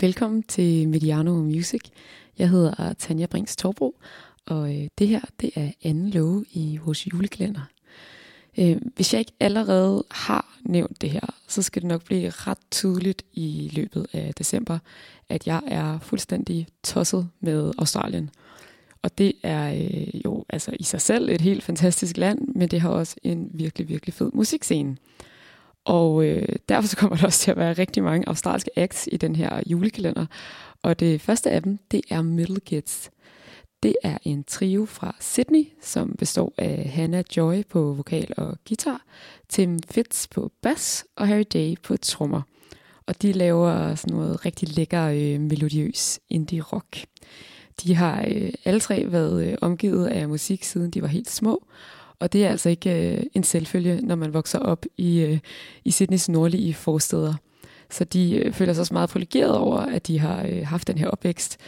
Velkommen til Mediano Music. Jeg hedder Tanja Brings Torbro, og øh, det her det er anden love i vores julekalender. Øh, hvis jeg ikke allerede har nævnt det her, så skal det nok blive ret tydeligt i løbet af december, at jeg er fuldstændig tosset med Australien. Og det er øh, jo altså i sig selv et helt fantastisk land, men det har også en virkelig, virkelig fed musikscene. Og øh, derfor så kommer der også til at være rigtig mange australske acts i den her julekalender. Og det første af dem, det er Middle Kids. Det er en trio fra Sydney, som består af Hannah Joy på vokal og guitar, Tim Fitz på bass og Harry Day på trommer. Og de laver sådan noget rigtig lækker øh, melodiøs indie rock. De har øh, alle tre været øh, omgivet af musik, siden de var helt små, og det er altså ikke øh, en selvfølge, når man vokser op i, øh, i Sydneys nordlige forsteder. Så de øh, føler sig også meget privilegeret over, at de har øh, haft den her opvækst.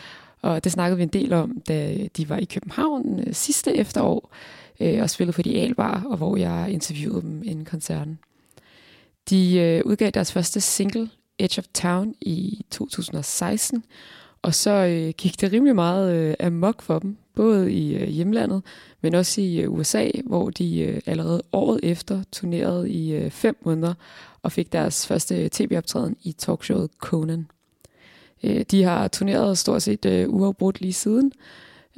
Og det snakkede vi en del om, da de var i København øh, sidste efterår øh, og spillede for de Albar, og hvor jeg interviewede dem inden koncerten. De øh, udgav deres første single, Edge of Town, i 2016, og så øh, gik det rimelig meget øh, amok for dem, både i øh, hjemlandet, men også i øh, USA, hvor de øh, allerede året efter turnerede i fem måneder og fik deres første tv-optræden i talkshowet Conan. De har turneret stort set uafbrudt lige siden,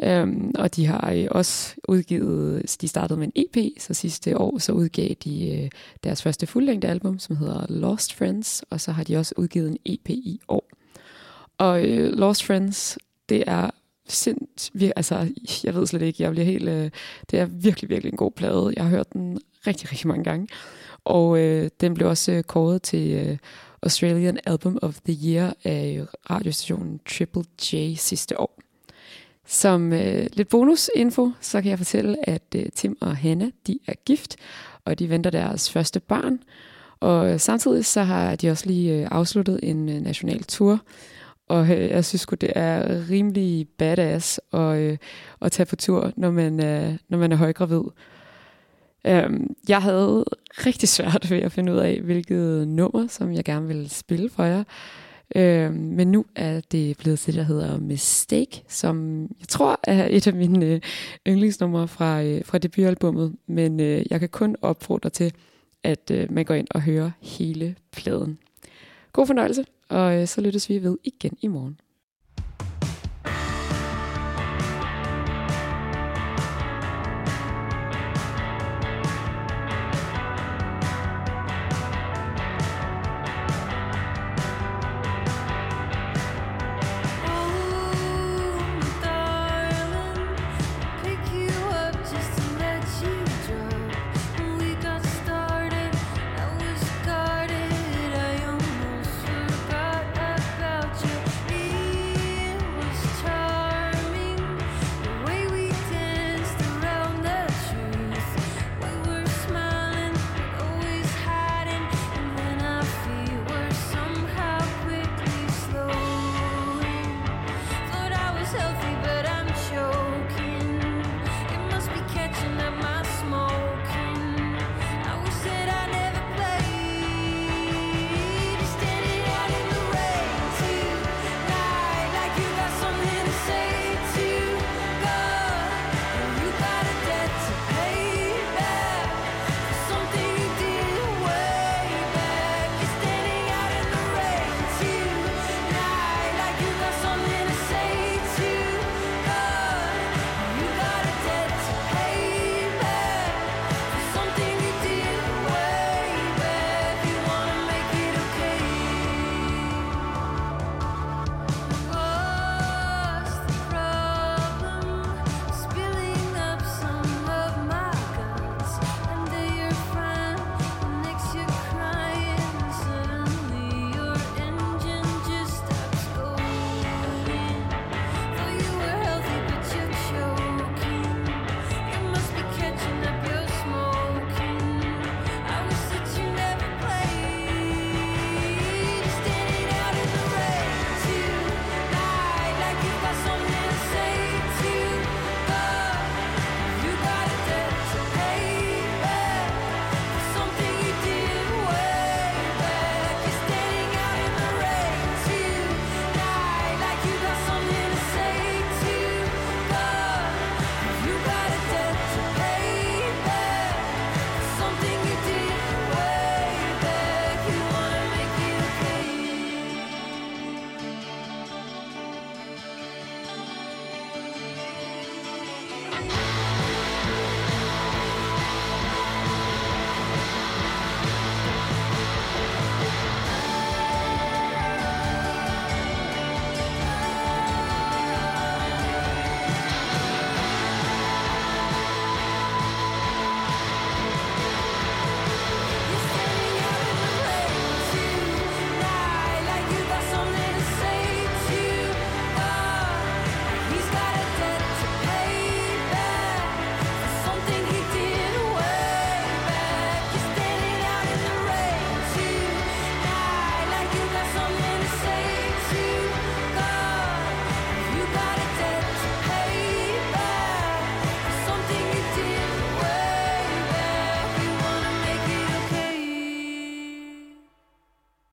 øhm, og de har også udgivet, de startede med en EP, så sidste år så udgav de deres første fuldlængde album, som hedder Lost Friends, og så har de også udgivet en EP i år. Og Lost Friends, det er sindssygt, altså jeg ved slet ikke, jeg bliver helt, øh, det er virkelig, virkelig en god plade. Jeg har hørt den rigtig, rigtig mange gange. Og øh, den blev også øh, kåret til øh, Australian Album of the Year af radiostationen Triple J sidste år. Som øh, lidt bonusinfo, så kan jeg fortælle, at øh, Tim og Hanna, de er gift, og de venter deres første barn. Og øh, samtidig så har de også lige øh, afsluttet en øh, national tour, og øh, jeg synes det er rimelig badass at, øh, at tage på tur, når man, øh, når man er højgravid. Øhm, jeg havde rigtig svært ved at finde ud af, hvilket nummer, som jeg gerne ville spille for jer. Øhm, men nu er det blevet til, der hedder Mistake, som jeg tror er et af mine øh, yndlingsnumre fra, øh, fra debutalbummet. Men øh, jeg kan kun opfordre til, at øh, man går ind og hører hele pladen. God fornøjelse, og øh, så lyttes vi ved igen i morgen.